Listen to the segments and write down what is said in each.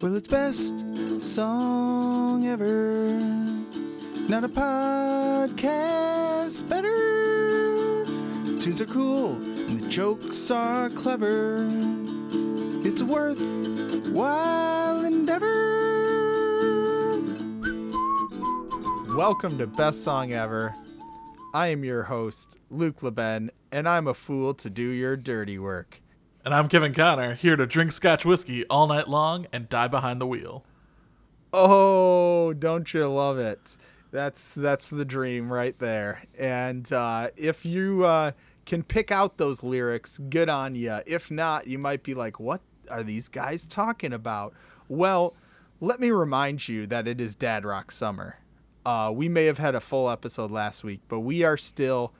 Well, it's best song ever. Not a podcast better. Tunes are cool and the jokes are clever. It's a worthwhile endeavor. Welcome to Best Song Ever. I am your host, Luke LeBen, and I'm a fool to do your dirty work. And I'm Kevin Connor, here to drink scotch whiskey all night long and die behind the wheel. Oh, don't you love it? That's that's the dream right there. And uh, if you uh, can pick out those lyrics, good on you. If not, you might be like, "What are these guys talking about?" Well, let me remind you that it is Dad Rock Summer. Uh, we may have had a full episode last week, but we are still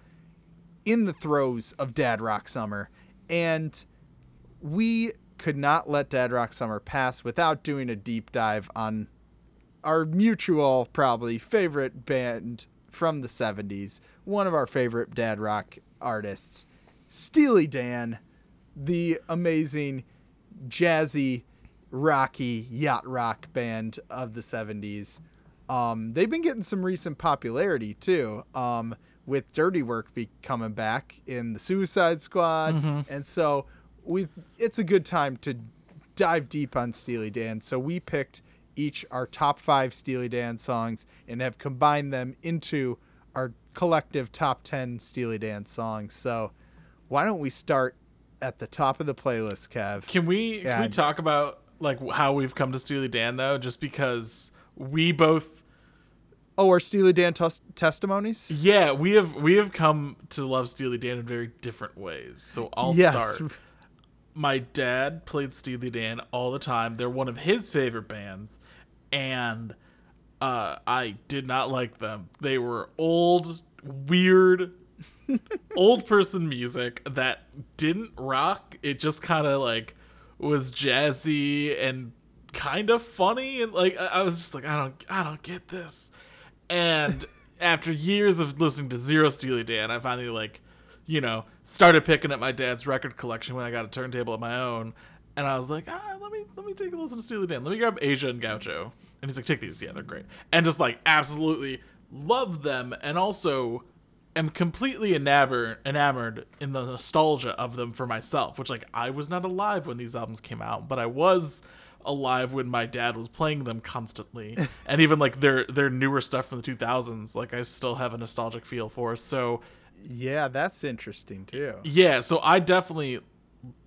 in the throes of Dad Rock Summer, and we could not let Dad Rock Summer pass without doing a deep dive on our mutual, probably favorite band from the 70s, one of our favorite Dad Rock artists, Steely Dan, the amazing jazzy, rocky yacht rock band of the 70s. Um, they've been getting some recent popularity too, um, with Dirty Work be coming back in the Suicide Squad, and so we it's a good time to dive deep on Steely Dan. So we picked each our top five Steely Dan songs and have combined them into our collective top ten Steely Dan songs. So why don't we start at the top of the playlist, Kev? Can we Yeah. can we talk about like how we've come to Steely Dan though, just because we both Oh, our Steely Dan tes- testimonies. yeah, we have we have come to love Steely Dan in very different ways. So I'll Yes. start. My dad played Steely Dan all the time. They're one of his favorite bands, and uh, I did not like them. They were old, weird, old person music that didn't rock. It just kind of like was jazzy and kind of funny, and like I I was just like, I don't, I don't get this. And after years of listening to Zero Steely Dan, I finally like, you know, started picking up my dad's record collection when I got a turntable of my own, and I was like, ah, let me let me take a listen to Steely Dan. Let me grab Asia and Gaucho, and he's like, take these, yeah, they're great, and just like absolutely love them, and also am completely enamored enamored in the nostalgia of them for myself, which like I was not alive when these albums came out, but I was alive when my dad was playing them constantly. And even like their their newer stuff from the 2000s like i still have a nostalgic feel for. So Yeah, that's interesting too. yeah so i definitely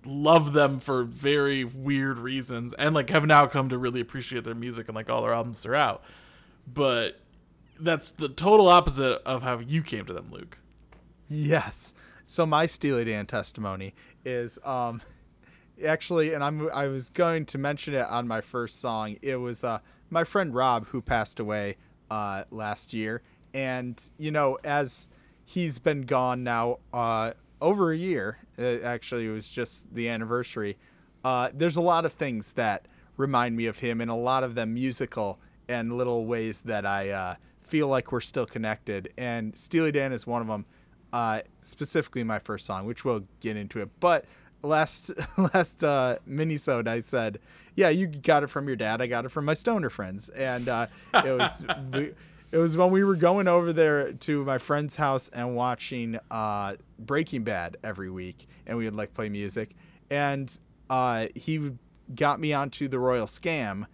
love them for very weird reasons and like have now come to really appreciate their music and like all their albums throughout but that's the total opposite of how you came to them luke Yes. So my Steely Dan testimony is um actually and I'm I was going to mention it on my first song. It was uh my friend Rob who passed away uh last year and you know as he's been gone now uh over a year. Uh, actually it was just the anniversary. Uh there's a lot of things that remind me of him and a lot of them musical and little ways that I uh feel like we're still connected and Steely Dan is one of them uh, specifically my first song, which we'll get into it. But last last uh, minisode, I said, "Yeah, you got it from your dad. I got it from my stoner friends," and uh, it was it was when we were going over there to my friend's house and watching uh, Breaking Bad every week, and we would like play music, and uh, he got me onto the Royal Scam,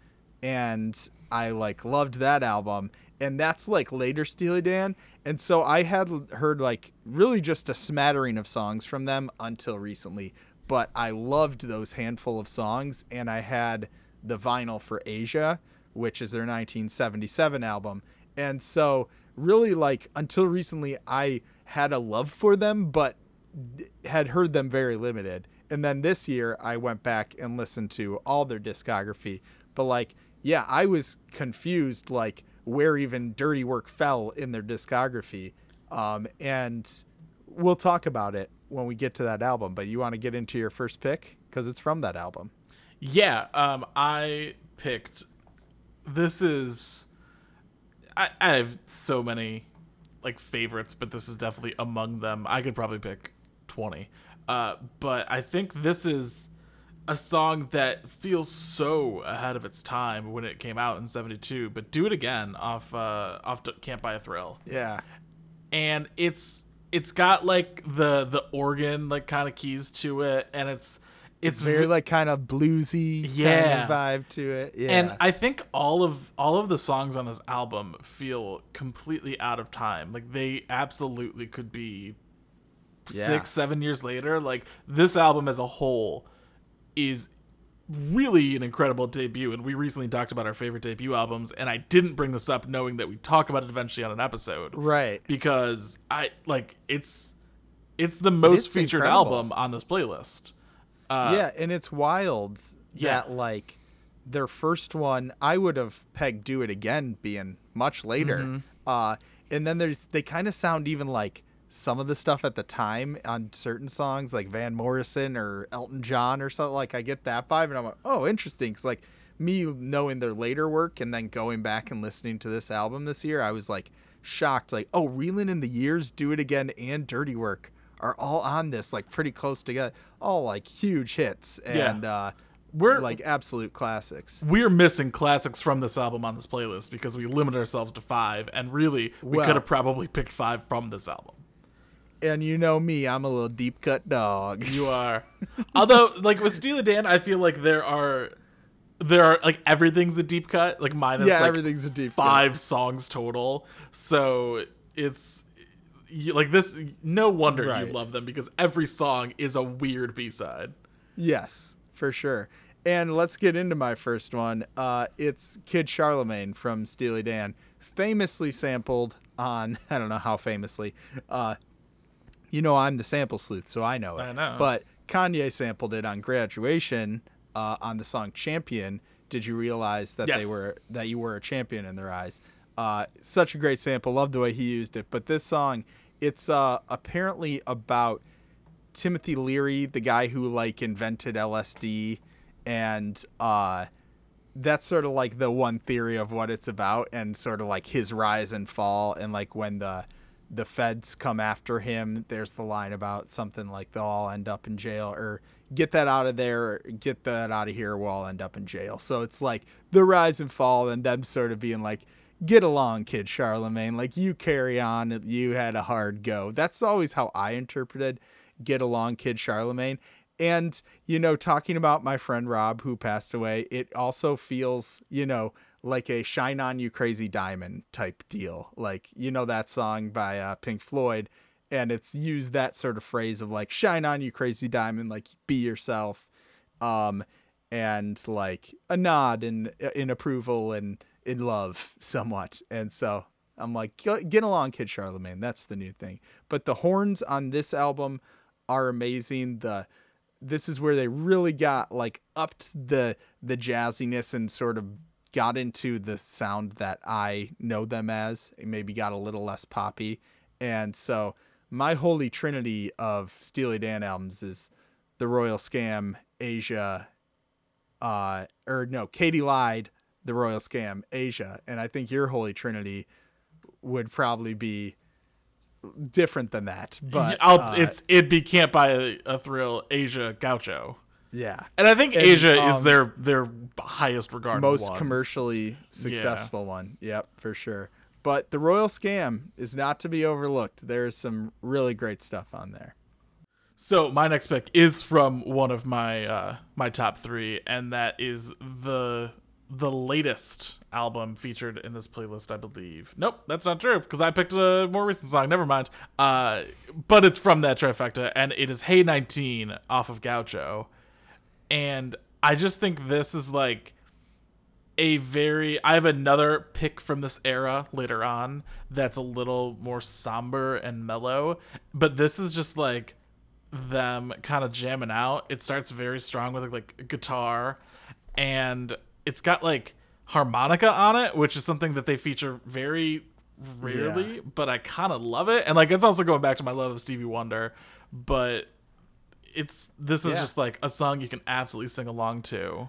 and I like loved that album. And that's like later Steely Dan. And so I had heard like really just a smattering of songs from them until recently. But I loved those handful of songs and I had the vinyl for Asia which is their 1977 album and so really like until recently I had a love for them but had heard them very limited. And then this year I went back and listened to all their discography. But like, yeah, I was confused like where even Dirty Work fell in their discography. Um, and we'll talk about it when we get to that album. But you want to get into your first pick because it's from that album. Yeah, um, I picked. This is. I, I have so many, like favorites, but this is definitely among them. I could probably pick twenty, uh, but I think this is a song that feels so ahead of its time when it came out in 72 but do it again off uh off can't buy a thrill Yeah. and it's it's got like the the organ like kind of keys to it and it's it's Very like kind of bluesy Yeah. kind of vibe to it. Yeah. and I think all of all of the songs on this album feel completely out of time. Like they absolutely could be Yeah. six, seven years later. Like this album as a whole is really an incredible debut. And we recently talked about our favorite debut albums, and I didn't bring this up knowing that we talk about it eventually on an episode. right. Because I like it's it's the most It's featured incredible. album on this playlist. Uh, yeah, and it's wild Yeah. that like their first one, I would have pegged "Do It Again" being much later. Mm-hmm. Uh, and then there's they kind of sound even like some of the stuff at the time on certain songs, like Van Morrison or Elton John or something. Like I get that vibe, and I'm like, oh, interesting. Because like me knowing their later work and then going back and listening to this album this year, I was like shocked. Like, oh, Reeling in the Years, Do It Again, and Dirty Work are all on this, like pretty close together. All like huge hits Yeah. and uh, We're like absolute classics. we're missing classics from this album on this playlist because we limit ourselves to five, and really we Well- could have probably picked five from this album. And you know me, I'm a little deep cut dog. You are, although like with Steely Dan, I feel like there are there are like everything's a deep cut, like minus yeah, like everything's a deep cut. five songs total. So it's you, like this. No wonder Right. you love them because every song is a weird B side. Yes, for sure. And let's get into my first one. Uh, it's Kid Charlemagne from Steely Dan, famously sampled on I don't know how famously. Uh, you know I'm the sample sleuth, so I know it. I know. But Kanye sampled it on Graduation uh, on the song Champion. Did you realize that they were that you were a champion in their eyes? Uh, such a great sample. Love the way he used it. But this song, it's uh, apparently about Timothy Leary, the guy who like invented LSD, and uh, that's sort of like the one theory of what it's about, and sort of like his rise and fall, and like when the the feds come after him, there's the line about something like they'll all end up in jail or get that out of there, get that out of here, we'll all end up in jail. So it's like the rise and fall, and them sort of being like, get along, kid Charlemagne. Like you carry on. You had a hard go. That's always how I interpreted get along, kid Charlemagne. And, you know, talking about my friend Rob who passed away, it also feels, you know, like a shine on you crazy diamond type deal. Like, you know, that song by uh, Pink Floyd. And it's used that sort of phrase of like, shine on you crazy diamond, like be yourself. Um, and like a nod in in approval and in love somewhat. And so I'm like, "Get- along, Kid Charlemagne. That's the new thing. But the horns on this album are amazing. The this is where they really got like upped the the jazziness and sort of got into the sound that I know them as. It maybe got a little less poppy. And so my holy trinity of Steely Dan albums is The Royal Scam, Asia, uh or no, Katie lied, The Royal Scam, Asia. And I think your holy trinity would probably be different than that. But I'll, uh, it's it'd be Can't Buy a, a Thrill, Asia, Gaucho, yeah. and I think And, Asia is um, their their highest regarded most one. commercially successful one. Yep, for sure. But the Royal Scam is not to be overlooked. There's some really great stuff on there. So my next pick is from one of my uh, my top three, and that is the the latest album featured in this playlist, I believe. Nope, that's not true because I picked a more recent song. Never mind. Uh, but it's from that trifecta, and it is "Hey 19" off of Gaucho, and I just think this is like a very I have another pick from this era later on that's a little more somber and mellow, but this is just like them kind of jamming out. It starts very strong with like guitar and it's got like harmonica on it, which is something that they feature very rarely, but I kind of love it. And like it's also going back to my love of Stevie Wonder, but it's this is Yeah. just like a song you can absolutely sing along to.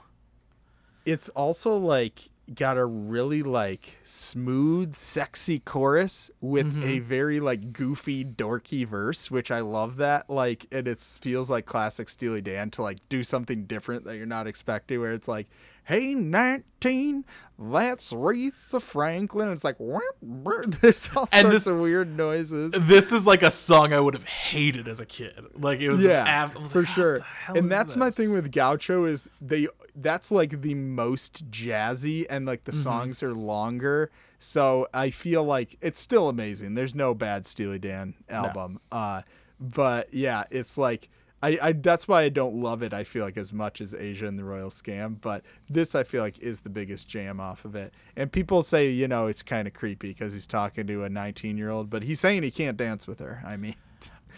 It's also like got a really like smooth, sexy chorus with Mm-hmm. a very like goofy, dorky verse, which I love that. Like, and it feels like classic Steely Dan to like do something different that you're not expecting, where it's like, "Hey, nineteen, that's Aretha Franklin." It's like, "Wah, wah." there's all And sorts this- of weird noises. This is like a song I would have hated as a kid. Like it was yeah, I was for like, sure. And that's my thing with Gaucho is they that's like the most jazzy and like the Mm-hmm. songs are longer. So I feel like it's still amazing. There's no bad Steely Dan album. Uh but yeah, it's like I, I that's why I don't love it. I feel like as much as Asia and the Royal Scam, but this I feel like is the biggest jam off of it. And people say you know it's kind of creepy because he's talking to a 19 year old, but he's saying he can't dance with her. I mean,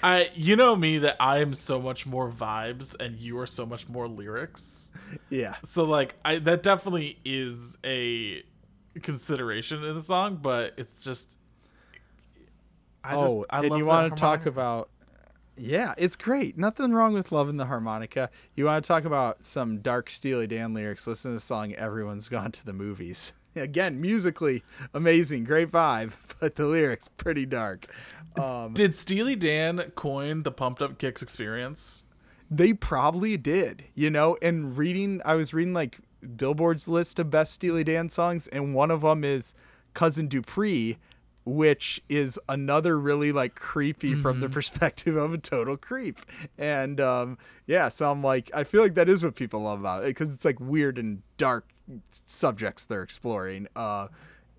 I you know me that I am so much more vibes and you are so much more lyrics. yeah, So like I that definitely is a consideration in the song, but it's just I just oh, I and you want to talk about? Yeah, it's great. Nothing wrong with loving the harmonica. You want to talk about some dark Steely Dan lyrics? Listen to the song "Everyone's Gone to the Movies." Again, musically amazing, great vibe, but the lyrics pretty dark. Um, Did Steely Dan coin the pumped up kicks experience? They probably did, you know. And reading, I was reading like Billboard's list of best Steely Dan songs, and one of them is "Cousin Dupree," which is another really like creepy from the perspective of a total creep. And um, yeah, so I'm like, I feel like that is what people love about it because it's like weird and dark subjects they're exploring. Uh,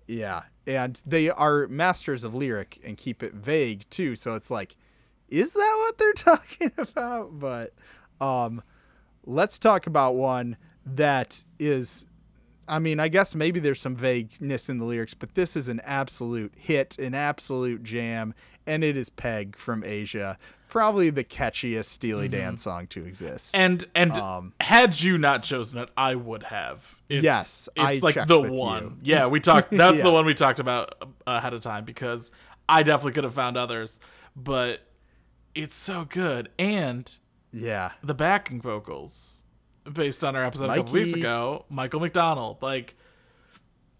yeah, and they are masters of lyric and keep it vague too. So it's like, is that what they're talking about? But um, let's talk about one that is. I mean, I guess maybe there's some vagueness in the lyrics, but this is an absolute hit, an absolute jam, and it is Peg from Asia, probably the catchiest Steely Dan song to exist. And and Um, had you not chosen it, I would have. It's, Yes, it's I like the one. you. Yeah, we talked. That's Yeah. the one we talked about ahead of time because I definitely could have found others, but it's so good and yeah, the backing vocals based on our episode a couple weeks ago, Michael McDonald, like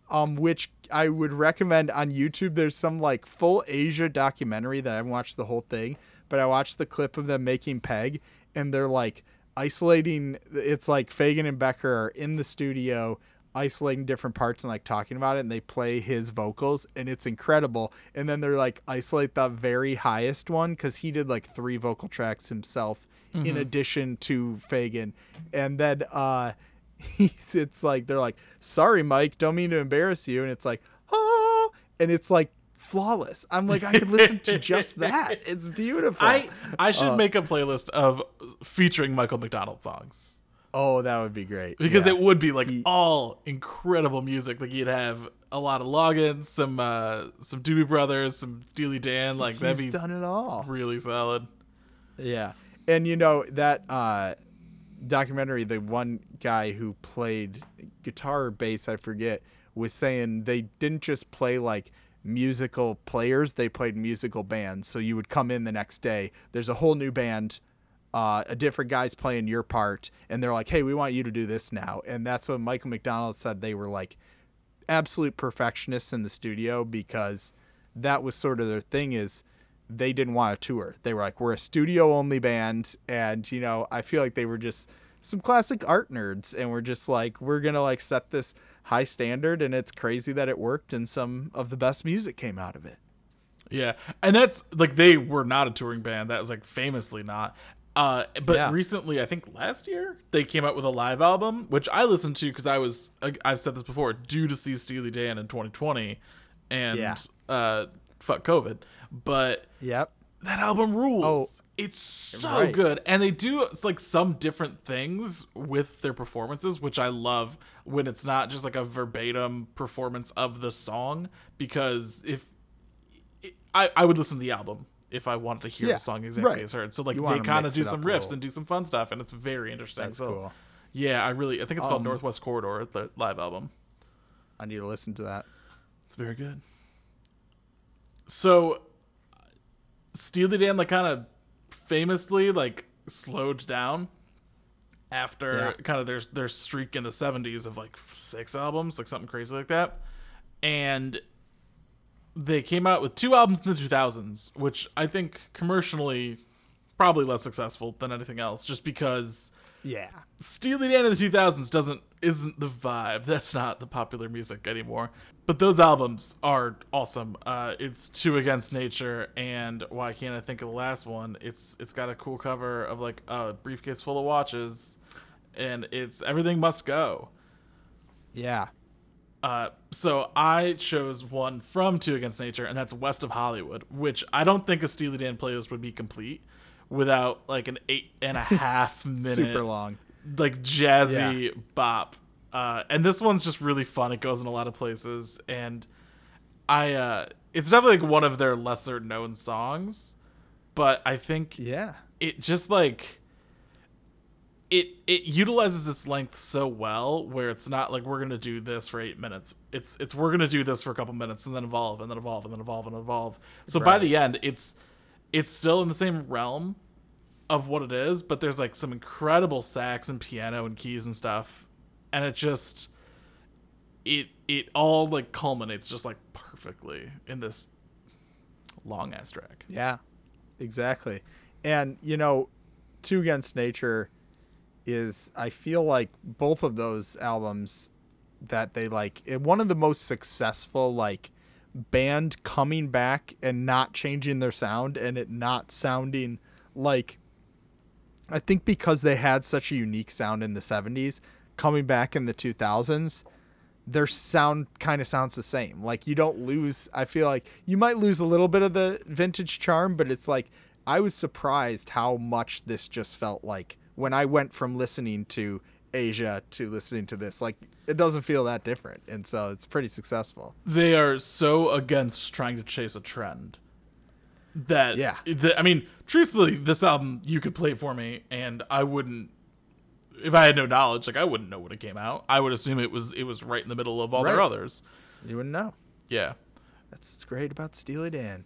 um, which I would recommend on YouTube. There's some like full Asia documentary that I haven't watched the whole thing, but I watched the clip of them making Peg, and they're like isolating. It's like Fagan and Becker are in the studio isolating different parts and like talking about it and they play his vocals and it's incredible and then they're like isolate the very highest one because he did like three vocal tracks himself in addition to Fagan and then uh it's like they're like, "Sorry, Mike, don't mean to embarrass you," and it's like, "Oh," and it's like flawless. I'm like, I could listen to just that. It's beautiful. I I Uh, should make a playlist of featuring Michael McDonald songs. oh, that would be great because Yeah. it would be like all incredible music. Like you'd have a lot of logins, some uh some Doobie Brothers, some Steely Dan. Like that'd be done it all. really solid. Yeah, and you know that uh, documentary, the one guy who played guitar or bass, I forget, was saying they didn't just play like musical players; they played musical bands. So you would come in the next day, there's a whole new band. Uh, a different guy's playing your part, and they're like, "Hey, we want you to do this now." And that's when Michael McDonald said they were like absolute perfectionists in the studio because that was sort of their thing is they didn't want to tour. They were like, we're a studio only band. And, you know, I feel like they were just some classic art nerds and we're just like, we're going to like set this high standard. And it's crazy that it worked and some of the best music came out of it. Yeah, and that's like they were not a touring band. That was like famously not. Uh, but Yeah. recently, I think last year, they came out with a live album, which I listened to because I was I've said this before, due to see Steely Dan in 2020, and Yeah. uh, fuck COVID. But Yep. that album rules. Oh, it's so right. good, and they do it's like some different things with their performances, which I love when it's not just like a verbatim performance of the song. Because if I, I would listen to the album if I wanted to hear Yeah, the song exactly right. as heard. So like You they kind of do some riffs and do some fun stuff, and it's very interesting. That's so cool. yeah, I really I think it's called Um, Northwest Corridor, the live album. I need to listen to that. It's very good. So, Steely Dan like kind of famously like slowed down after Yeah. kind of their their streak in the 70s of like six albums, like something crazy like that. And they came out with two albums in the 2000s, which I think commercially probably less successful than anything else just because Yeah. Steely Dan in the 2000s doesn't isn't the vibe. That's not the popular music anymore. But those albums are awesome. Uh, it's Two Against Nature and why can't I think of the last one? It's it's got a cool cover of like a briefcase full of watches, and it's Everything Must Go. Yeah. Uh, so I chose one from Two Against Nature, and that's West of Hollywood, which I don't think a Steely Dan playlist would be complete without like an eight and a half minute Super long. Like jazzy bop. Uh, and this one's just really fun. It goes in a lot of places, and I uh, it's definitely like one of their lesser known songs, but I think Yeah. it just like it it utilizes its length so well where it's not like we're gonna do this for eight minutes it's it's we're gonna do this for a couple minutes and then evolve and then evolve and then evolve and evolve so by the end it's it's still in the same realm of what it is but there's like some incredible sax and piano and keys and stuff and it just it it all like culminates just like perfectly in this long ass track Yeah, exactly. And you know, Two Against Nature is I feel like both of those albums that they like eh, one of the most successful like band coming back and not changing their sound and it not sounding like I think because they had such a unique sound in the 70s coming back in the 2000s their sound kind of sounds the same. Like you don't lose. I feel like you might lose a little bit of the vintage charm, but it's like I was surprised how much this just felt like when I went from listening to Asia to listening to this. Like it doesn't feel that different, and so it's pretty successful. they are so against trying to chase a trend that Yeah. the, I mean, truthfully, this album you could play it for me, and I wouldn't. If I had no knowledge, like I wouldn't know when it came out. I would assume it was it was right in the middle of all their others. You wouldn't know. Yeah, That's what's great about Steely Dan.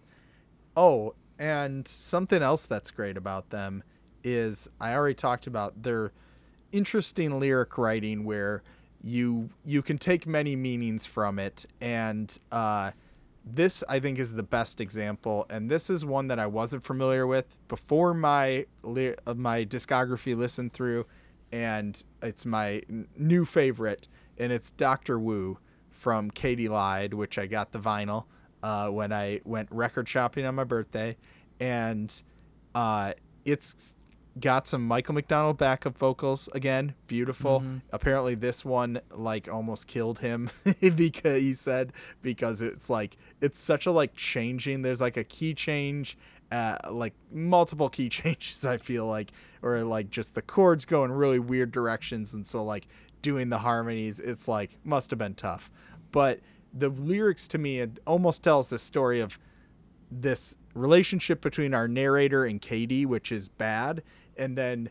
Oh, and something else that's great about them is I already talked about their interesting lyric writing where you you can take many meanings from it and uh this I think is the best example and this is one that I wasn't familiar with before my uh, my discography listened through and it's my new favorite and it's Dr. Wu from Katie Lied which I got the vinyl uh, when I went record shopping on my birthday and uh, it's got some Michael McDonald backup vocals again, beautiful. Apparently, this one like almost killed him because he said because it's like it's such a like changing. There's like a key change, uh, like multiple key changes. I feel like, or like just the chords go in really weird directions, and so like doing the harmonies, it's like must have been tough. But the lyrics to me, it almost tells the story of this relationship between our narrator and Katie, which is bad, and then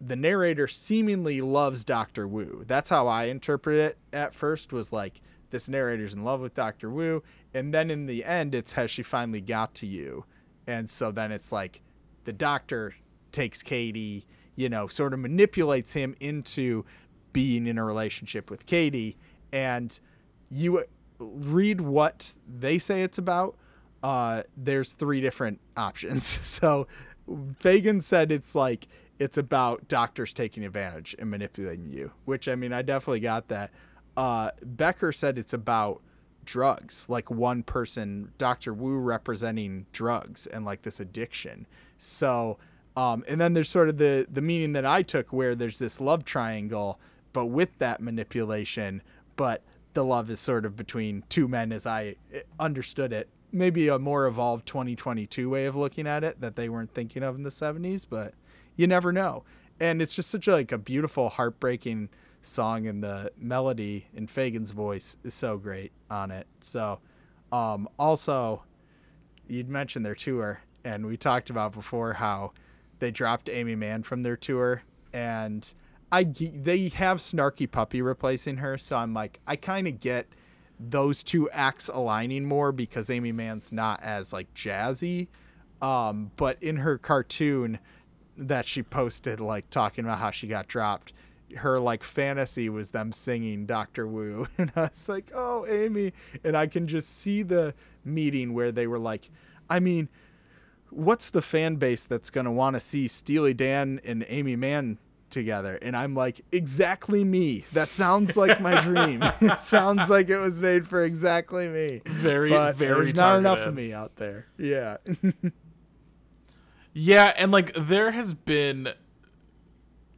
the narrator seemingly loves Doctor Wu. That's how I interpret it at first. Was like this narrator's in love with Doctor Wu, and then in the end, it's has she finally got to you, and so then it's like the Doctor takes Katie, you know, sort of manipulates him into being in a relationship with Katie, and you read what they say it's about uh, there's three different options. So Fagan said it's like it's about doctors taking advantage and manipulating you, which I mean I definitely got that. Uh, Becker said it's about drugs, like one person, Dr. Wu representing drugs and like this addiction. So um, and then there's sort of the the meaning that I took where there's this love triangle, but with that manipulation, but the love is sort of between two men as I eh, understood it. Maybe a more evolved 2022 way of looking at it that they weren't thinking of in the 70s, but you never know. And it's just such a, like a beautiful, heartbreaking song, and the melody in Fagan's voice is so great on it. So, um, also, you'd mentioned their tour, and we talked about before how they dropped Amy Mann from their tour, and I they have Snarky Puppy replacing her, so I'm like, I kind of get those two acts aligning more because Amy Mann's not as like jazzy, um, but in her cartoon, that she posted like talking about how she got dropped her like fantasy was them singing Doctor Wu, and I was like, "Oh, Amy!" And I can just see the meeting where they were like, "I mean, what's the fan base that's gonna want to see Steely Dan and Amy Mann together?" And I'm like, "Exactly me. That sounds like my dream. it sounds like it was made for exactly me." Very, But very there's not enough of me out there. Yeah. Yeah, and like there has been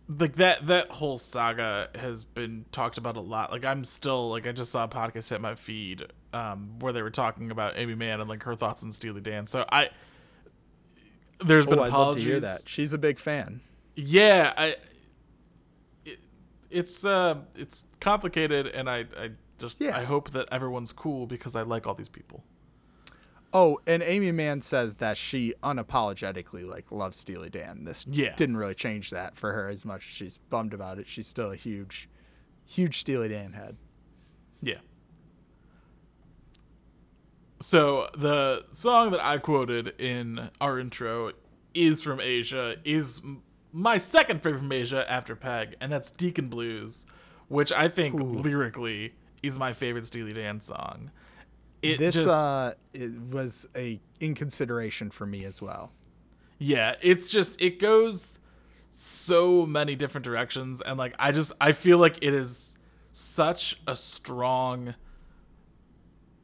like that that whole saga has been talked about a lot. Like I'm still like I just saw a podcast hit my feed um where they were talking about Amy Mann and like her thoughts on Steely Dan. So I there's been oh, I'd love to apologies. hear that. She's a big fan. Yeah, I it's uh it's complicated and I I just Yeah. I hope that everyone's cool because I like all these people. Oh, and Amy Mann says that she unapologetically like loves Steely Dan. This Yeah. didn't really change that for her as much as she's bummed about it. She's still a huge, huge Steely Dan head. Yeah. So the song that I quoted in our intro is from Asia, is my second favorite from Asia after Peg, and that's Deacon Blues, which I think lyrically is my favorite Steely Dan song. It this just uh it was a in consideration for me as well. Yeah, it's just it goes so many different directions and like I just I feel like it is such a strong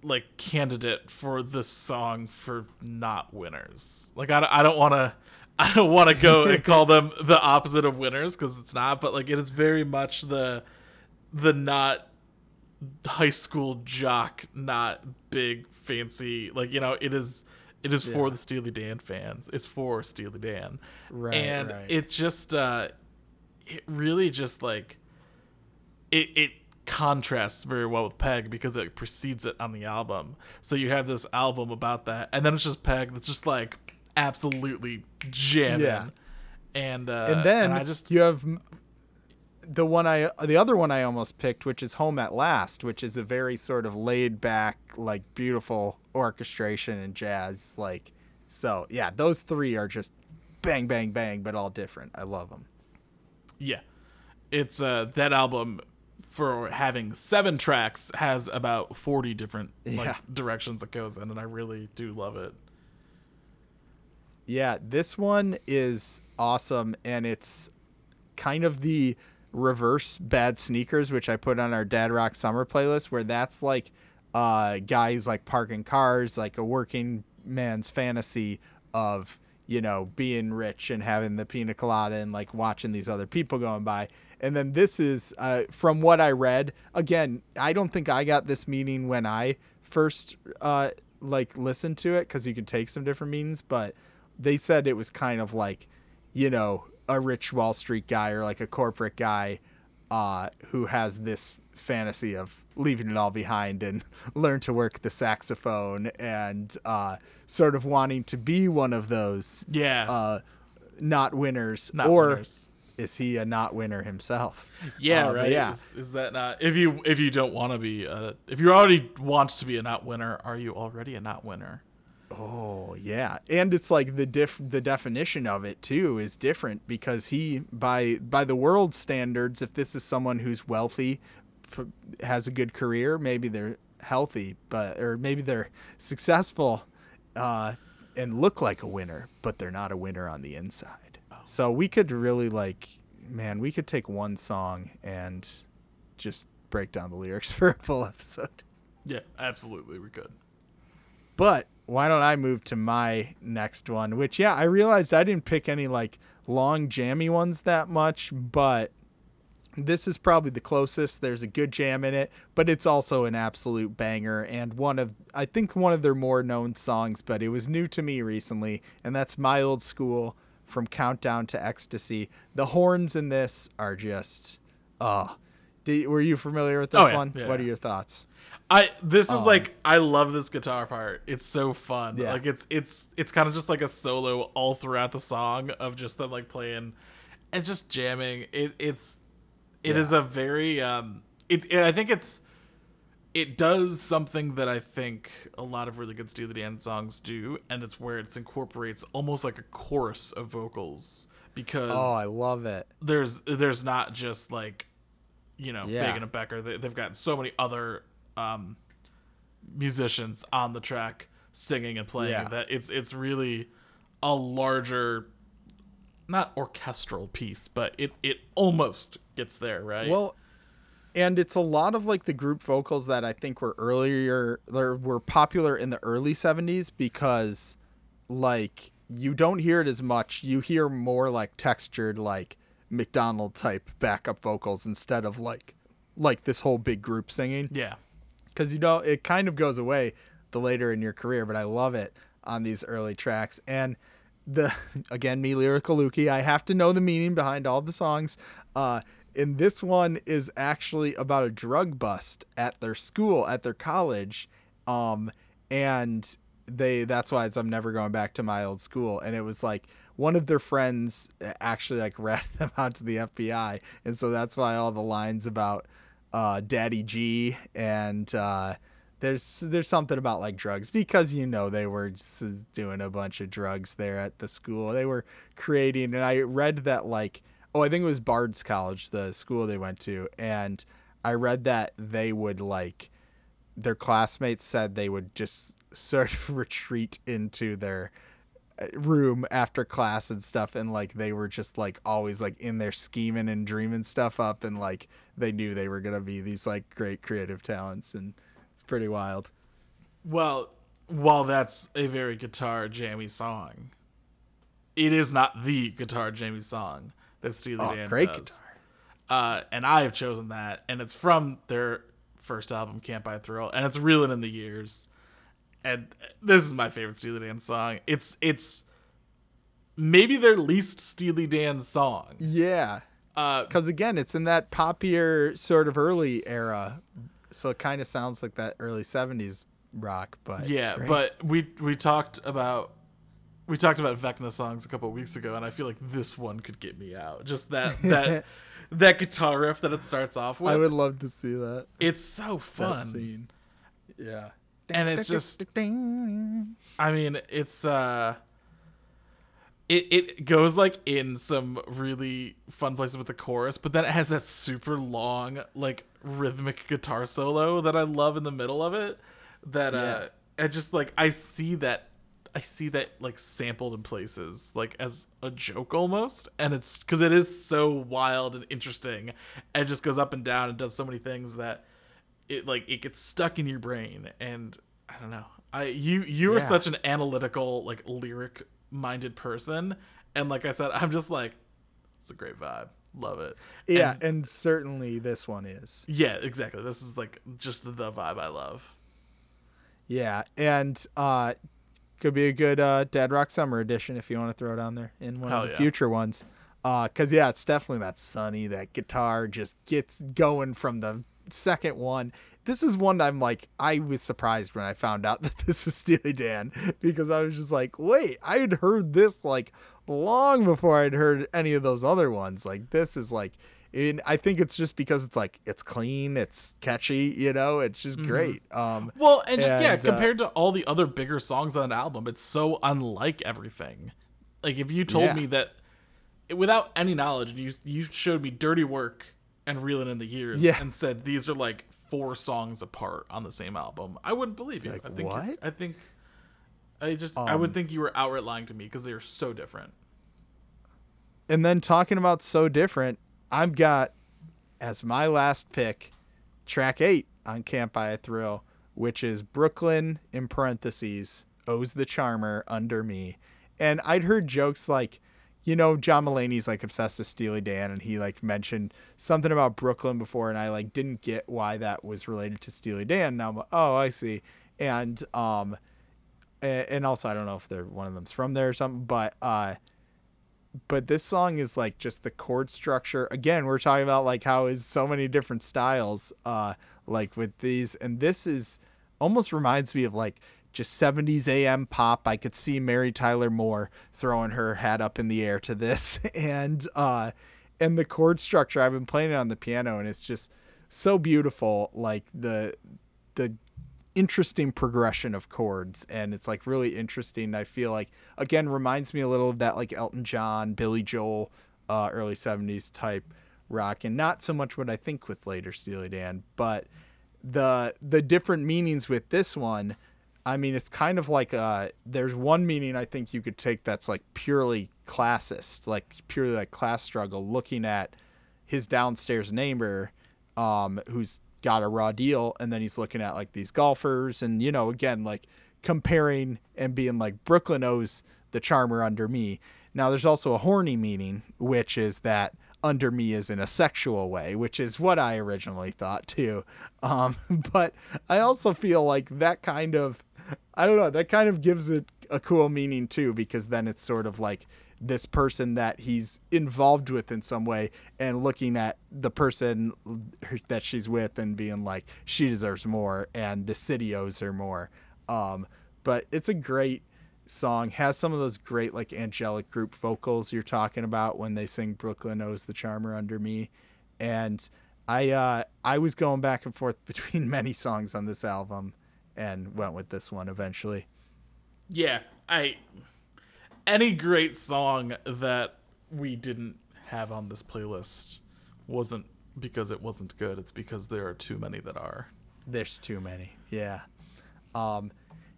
like candidate for this song for not winners. Like I I don't want to I don't want to go and call them the opposite of winners cuz it's not, but like it is very much the the not high school jock, not big fancy. Like you know, it is it is for the Steely Dan fans. It's for Steely Dan, Right, and right. it just uh, it really just like it it contrasts very well with Peg because it precedes it on the album. So you have this album about that, and then it's just Peg that's just like absolutely jamming. Yeah. And uh, and then I just you have the one I the other one I almost picked, which is Home at Last, which is a very sort of laid back, like beautiful orchestration and jazz. Like so, yeah, those three are just bang, bang, bang, but all different. I love them. Yeah. It's uh that album for having seven tracks has about 40 different like Yeah. directions it goes in and I really do love it. Yeah, this one is awesome, and it's kind of the reverse bad sneakers, which I put on our Dad Rock Summer playlist, where that's like uh, guys like parking cars, like a working man's fantasy of you know being rich and having the pina colada and like watching these other people going by. And then this is uh, from what I read. Again, I don't think I got this meaning when I first uh, like listened to it because you could take some different meanings, but they said it was kind of like, you know, a rich Wall Street guy or like a corporate guy uh, who has this fantasy of leaving it all behind and learn to work the saxophone and uh, sort of wanting to be one of those Yeah. uh, not winners. Not or winners. is he a not winner himself? yeah, Uh, right. Yeah. Is, is that not if you if you don't want to be uh if you already want to be a not winner, are you already a not winner? Oh yeah, and it's like the diff the definition of it too is different because he by by the world standards, if this is someone who's wealthy, f- has a good career, maybe they're healthy, but or maybe they're successful, uh, and look like a winner, but they're not a winner on the inside. So we could really like, man, we could take one song and just break down the lyrics for a full episode. Yeah, absolutely we could. But why don't I move to my next one? Which, yeah, I realized I didn't pick any like long jammy ones that much, but this is probably the closest. There's a good jam in it, but it's also an absolute banger and one of I think one of their more known songs, but it was new to me recently, and that's My Old School from Countdown to Ecstasy. The horns in this are just oh. Did, were you familiar with this Oh, yeah. one? Yeah, what are your thoughts? I this is like I love this guitar part. It's so fun. Um. Like it's it's it's kind of just like a solo all throughout the song of just them like playing and just jamming. It it's it is a very um it, it I think it's it does something that I think a lot of really good Steely Dan songs do, and it's where it incorporates almost like a chorus of vocals because Oh, I love it. there's there's not just like you know Yeah. Fagan and Becker. They, they've got so many other um, musicians on the track singing and playing Yeah. that it's it's really a larger, not orchestral piece, but it it almost gets there, right? Well, and it's a lot of like the group vocals that I think were earlier or were popular in the early 70s because like you don't hear it as much. You hear more like textured like McDonald type backup vocals instead of like like this whole big group singing. Yeah, because you know it kind of goes away the later in your career but i love it on these early tracks. And the again me lyrical lukey i have to know the meaning behind all the songs. Uh and this one is actually about a drug bust at their school at their college. Um and they that's why it's i'm never going back to my old school. And it was like one of their friends actually like ratted them out to the fbi and so that's why all the lines about uh, Daddy G, and uh, there's there's something about like drugs because you know they were doing a bunch of drugs there at the school. They were creating, and I read that like oh I think it was Bard's College, the school they went to, and I read that they would like their classmates said they would just sort of retreat into their uh, room after class and stuff and like they were just like always like in there scheming and dreaming stuff up and like they knew they were gonna be these like great creative talents and it's pretty wild Well, while that's a very guitar jammy song, it is not the guitar jammy song that Steely Oh, Dan great does. guitar. Uh, and I have chosen that, and it's from their first album, Can't Buy a Thrill, and it's Reeling in the Years. And this is my favorite Steely Dan song. It's it's maybe their least Steely Dan song. yeah Uh, because again it's in that poppier sort of early era so it kind of sounds like that early 70s rock but Yeah, but we we talked about we talked about Vecna songs a couple of weeks ago, and I feel like this one could get me out. Just that that that guitar riff that it starts off with. i would love to see that, it's so fun, yeah and it's just I mean, it's uh it it goes like in some really fun places with the chorus, but then it has that super long like rhythmic guitar solo that I love in the middle of it. That uh I just like I see that I see that like sampled in places like as a joke almost. And it's cuz it is so wild and interesting. And it just goes up and down and does so many things that it like it gets stuck in your brain and I don't know. I you you are such an analytical like lyric minded person and like I said I'm just like it's a great vibe. Love it. yeah And- and certainly this one is yeah, exactly. This is like just the vibe I love. Yeah, and uh, could be a good uh, Dad Rock Summer edition if you want to throw it on there in one Hell of the yeah. future ones. Uh, Because yeah, it's definitely that sunny. That guitar just gets going from the second one. This is one I'm like, I was surprised when I found out that this was Steely Dan because I was just like, wait, I had heard this like long before I'd heard any of those other ones. Like this is like, and I think it's just because it's like it's clean, it's catchy, you know, it's just great. Um, Well, and just yeah, And, uh, compared to all the other bigger songs on an album, it's so unlike everything. Like if you told Yeah. me that without any knowledge, and you you showed me "Dirty Work" and "Reeling in the Years" Yeah. and said these are like four songs apart on the same album, I wouldn't believe you. Like, I think you- what? I think I just I Um, would think you were outright lying to me because they are so different. And then talking about so different, I've got as my last pick track eight on Can't Buy a Thrill, which is Brooklyn in parentheses owes the charmer under me. And I'd heard jokes like, you know, John Mulaney's like obsessed with Steely Dan, and he like mentioned something about Brooklyn before, and I like didn't get why that was related to Steely Dan. Now I'm like, oh, I see. And um, and also I don't know if they're one of them's from there or something, but uh, but this song is like just the chord structure again we're talking about like how is so many different styles uh like with these and this is almost reminds me of like just 70s am pop. I could see mary tyler moore throwing her hat up in the air to this. And uh and the chord structure i've been playing it on the piano and it's just so beautiful like the the interesting progression of chords. And it's like really interesting. I feel like again reminds me a little of that like elton john billy joel uh, early 70s type rock. And not so much what i think with later steely dan but the the different meanings with this one i mean it's kind of like uh there's one meaning i think you could take that's like purely classist like purely like class struggle looking at his downstairs neighbor um who's got a raw deal and then he's looking at like these golfers and you know again like comparing and being like brooklyn owes the charmer under me. Now there's also a horny meaning which is that under me is in a sexual way which is what i originally thought too. Um but i also feel like that kind of i don't know that kind of gives it a cool meaning too because then it's sort of like this person that he's involved with in some way and looking at the person that she's with and being like she deserves more and the city owes her more. Um, but it's a great song has some of those great like angelic group vocals you're talking about when they sing brooklyn owes the charmer under me. And i uh i was going back and forth between many songs on this album and went with this one eventually Yeah, I any great song that we didn't have on this playlist wasn't because it wasn't good. It's because there are too many that are. There's too many. Yeah. Um,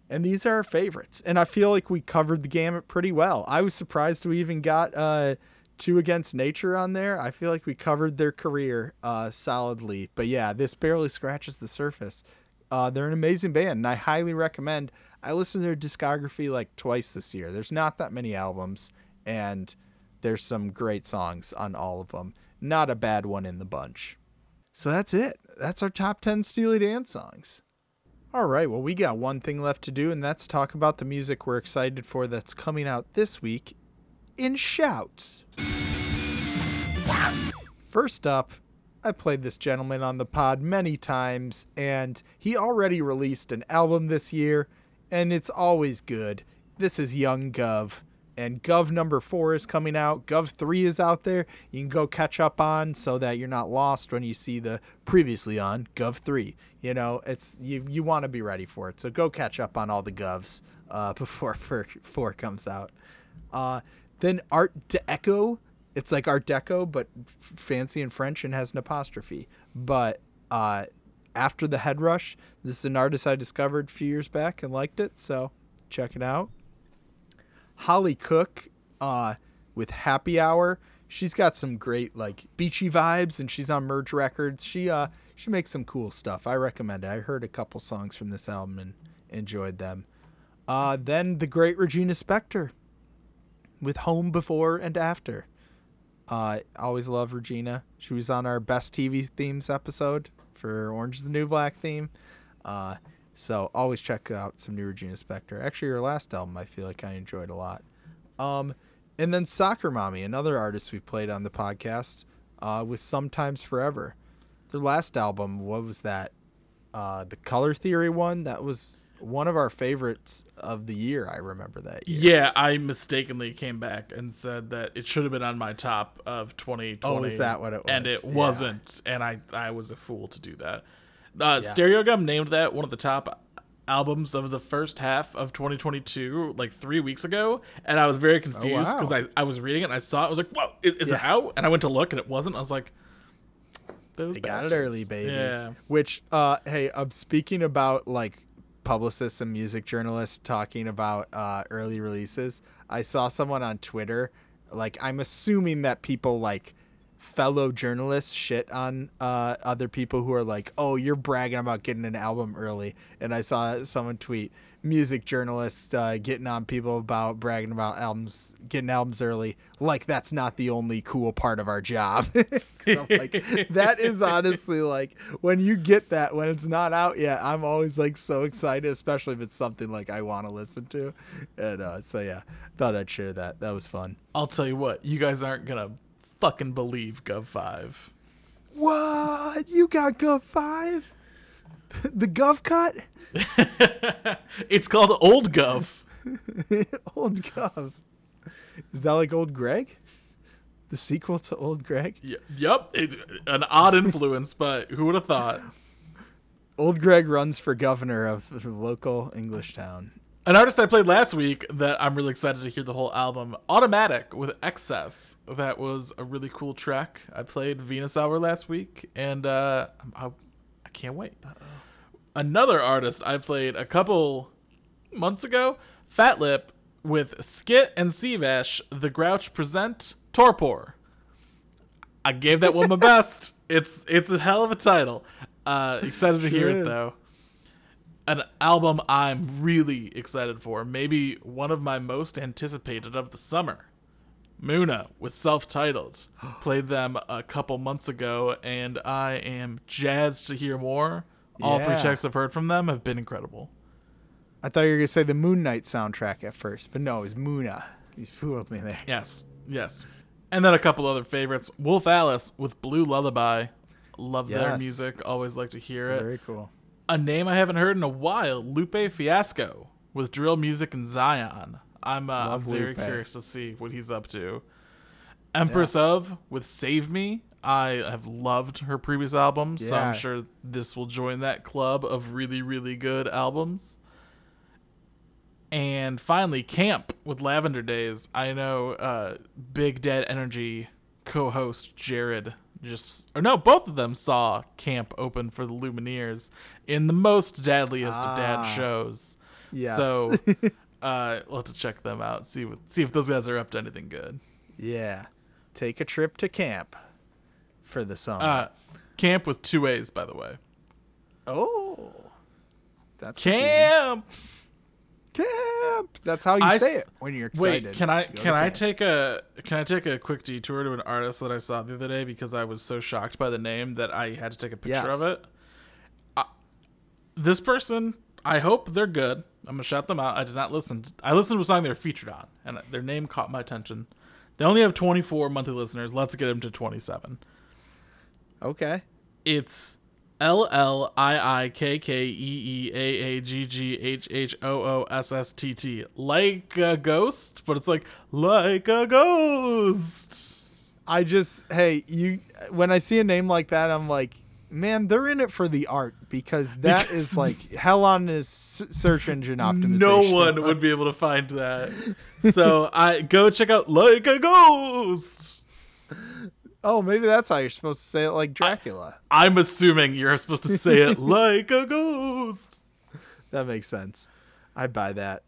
and these are our favorites. And I feel like we covered the gamut pretty well. I was surprised we even got uh, two against nature on there. I feel like we covered their career uh, solidly. But yeah, this barely scratches the surface. Uh, they're an amazing band, and I highly recommend. I listened to their discography like twice this year. There's not that many albums, and there's some great songs on all of them. Not a bad one in the bunch. So that's it. That's our top 10 Steely Dan songs. All right, well, we got one thing left to do, and that's talk about the music we're excited for that's coming out this week in Shouts. First up, I played this gentleman on the pod many times, and he already released an album this year, and it's always good. This is Young Guv, and Guv number four is coming out. Guv three is out there. You can go catch up on so that you're not lost when you see the previously on Guv three. You know, it's you you want to be ready for it. So go catch up on all the Guvs uh, before four, comes out. Uh, then Art d'Ecco. It's like Art Deco, but f- fancy in French and has an apostrophe. But uh, after the Head Rush, this is an artist I discovered a few years back and liked it. So check it out. Hollie Cook uh, with Happy Hour. She's got some great like beachy vibes, and she's on Merge Records. She uh she makes some cool stuff. I recommend it. I heard a couple songs from this album and enjoyed them. Uh, then the great Regina Spektor with Home Before and After. Uh, always love Regina. She was on our best TV themes episode for Orange is the New Black theme. Uh, so always check out some new Regina Spektor. Actually, her last album I feel like I enjoyed a lot. Um, and then Soccer Mommy, another artist we played on the podcast, uh, was Sometimes Forever. Their last album, what was that? Uh, the Color Theory one. That was one of our favorites of the year. I remember that. Year. Yeah, I mistakenly came back and said that it should have been on my top of 2020. Oh, is that what it was? And it Yeah. wasn't, and I I was a fool to do that. Uh, Yeah. Stereogum named that one of the top albums of the first half of 2022 like three weeks ago and i was very confused wow. because I, I was reading it and i saw it i was like whoa is, is Yeah. it out and i went to look and it wasn't i was like those They got it early, baby. yeah Which, uh, hey, I'm speaking about like publicists and music journalists talking about uh, early releases. I saw someone on Twitter, like I'm assuming that people like fellow journalists shit on uh, other people who are like, "Oh, you're bragging about getting an album early," and I saw someone tweet. Music journalists uh, getting on people about bragging about albums, getting albums early, like that's not the only cool part of our job. like, that is honestly like when you get that when it's not out yet. I'm always like so excited, especially if it's something like I want to listen to. And uh, so yeah, thought I'd share that. That was fun. i'll tell you what you guys aren't gonna fucking believe guv 5 What you got? Guv five, the Guv cut, it's called old guv old Guv. Is that like old Greg? The sequel to Old Greg? Y- yep it's an odd influence but who would have thought Old Greg runs for governor of the local English town. An artist I played last week that I'm really excited to hear the whole album, Automatic with Excess. That was a really cool track. I played Venus Hour last week, and uh, I, I can't wait. Another artist I played a couple months ago, Fatlip with Skit and Seavash, The Grouch present Torpor. I gave that one my best. It's it's a hell of a title. Uh, excited to hear Sure it is. though an album I'm really excited for. Maybe one of my most anticipated of the summer. Muna with self titled. Played them a couple months ago, and I am jazzed to hear more. All three Yeah. checks I've heard from them have been incredible. I thought you were gonna say the Moon Knight soundtrack at first, but no, it's Muna. You fooled me there. Yes, yes. And then a couple other favorites. Wolf Alice with Blue Lullaby. Love their music. Always like to hear it. Very cool. A name I haven't heard in a while, Lupe Fiasco with drill music and Zion. I'm, uh, I'm very Lupe. curious to see what he's up to. Empress of with Save Me. I have loved her previous albums, so I'm sure this will join that club of really, really good albums. And finally, Caamp with Lavender Days. I know uh, Big Dead Energy co host Jared just, or no, both of them saw Caamp open for the Lumineers in the most deadliest of dad Ah. shows. Yes. So uh, we'll have to check them out, see, what, see if those guys are up to anything good. Yeah. Take a trip to camp for the summer. Uh, Caamp with two A's, by the way. oh. That's confusing. Camp! That's how you I say s- it when you're excited. Wait, can I to go to can I take a can I take a quick detour to an artist that I saw the other day because I was so shocked by the name that I had to take a picture of it. Uh, this person, I hope they're good. I'm gonna shout them out. I did not listen. To, I listened to a song they were featured on, and their name caught my attention. They only have 24 monthly listeners. Let's get them to 27. Okay. It's L L I I K K E E A A G G H H O O S S T T. Like a ghost, but it's like like a ghost. I just hey you when I see a name like that I'm like man they're in it for the art because that Because- is like hell on his search engine optimization. No one would be able to find that. So I go check out Like a Ghost. Oh, maybe that's how you're supposed to say it like Dracula. I'm assuming you're supposed to say it like a ghost. that makes sense. I buy that.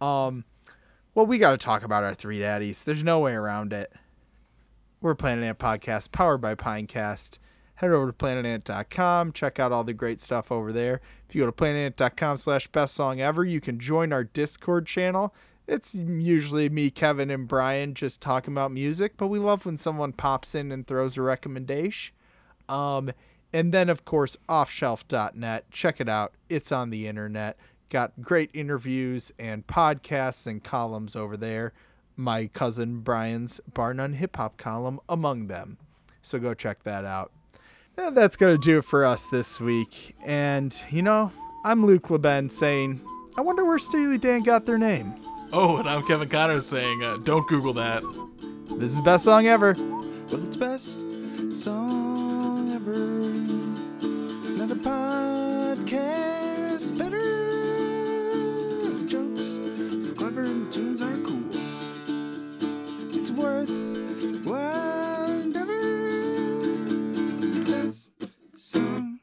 Um well we got to talk about our three daddies. There's no way around it. We're Planet Ant Podcast, powered by Pinecast. Head over to planetant.com. Check out all the great stuff over there. If you go to planetant.com slash best song ever, you can join our Discord channel. It's usually me, Kevin, and Brian just talking about music, but we love when someone pops in and throws a recommendation. Um, and then, of course, offshelf.net. Check it out. It's on the internet. Got great interviews and podcasts and columns over there. My cousin Brian's Bar None Hip Hop column among them. So go check that out. And that's going to do it for us this week. And, you know, I'm Luke LeBen saying, I wonder where Steely Dan got their name. Oh, and I'm Kevin Conner saying, uh, don't Google that. This is best song ever. Well, it's best song ever. Another podcast better. The jokes are clever and the tunes are cool. It's worth one endeavor. It's best song.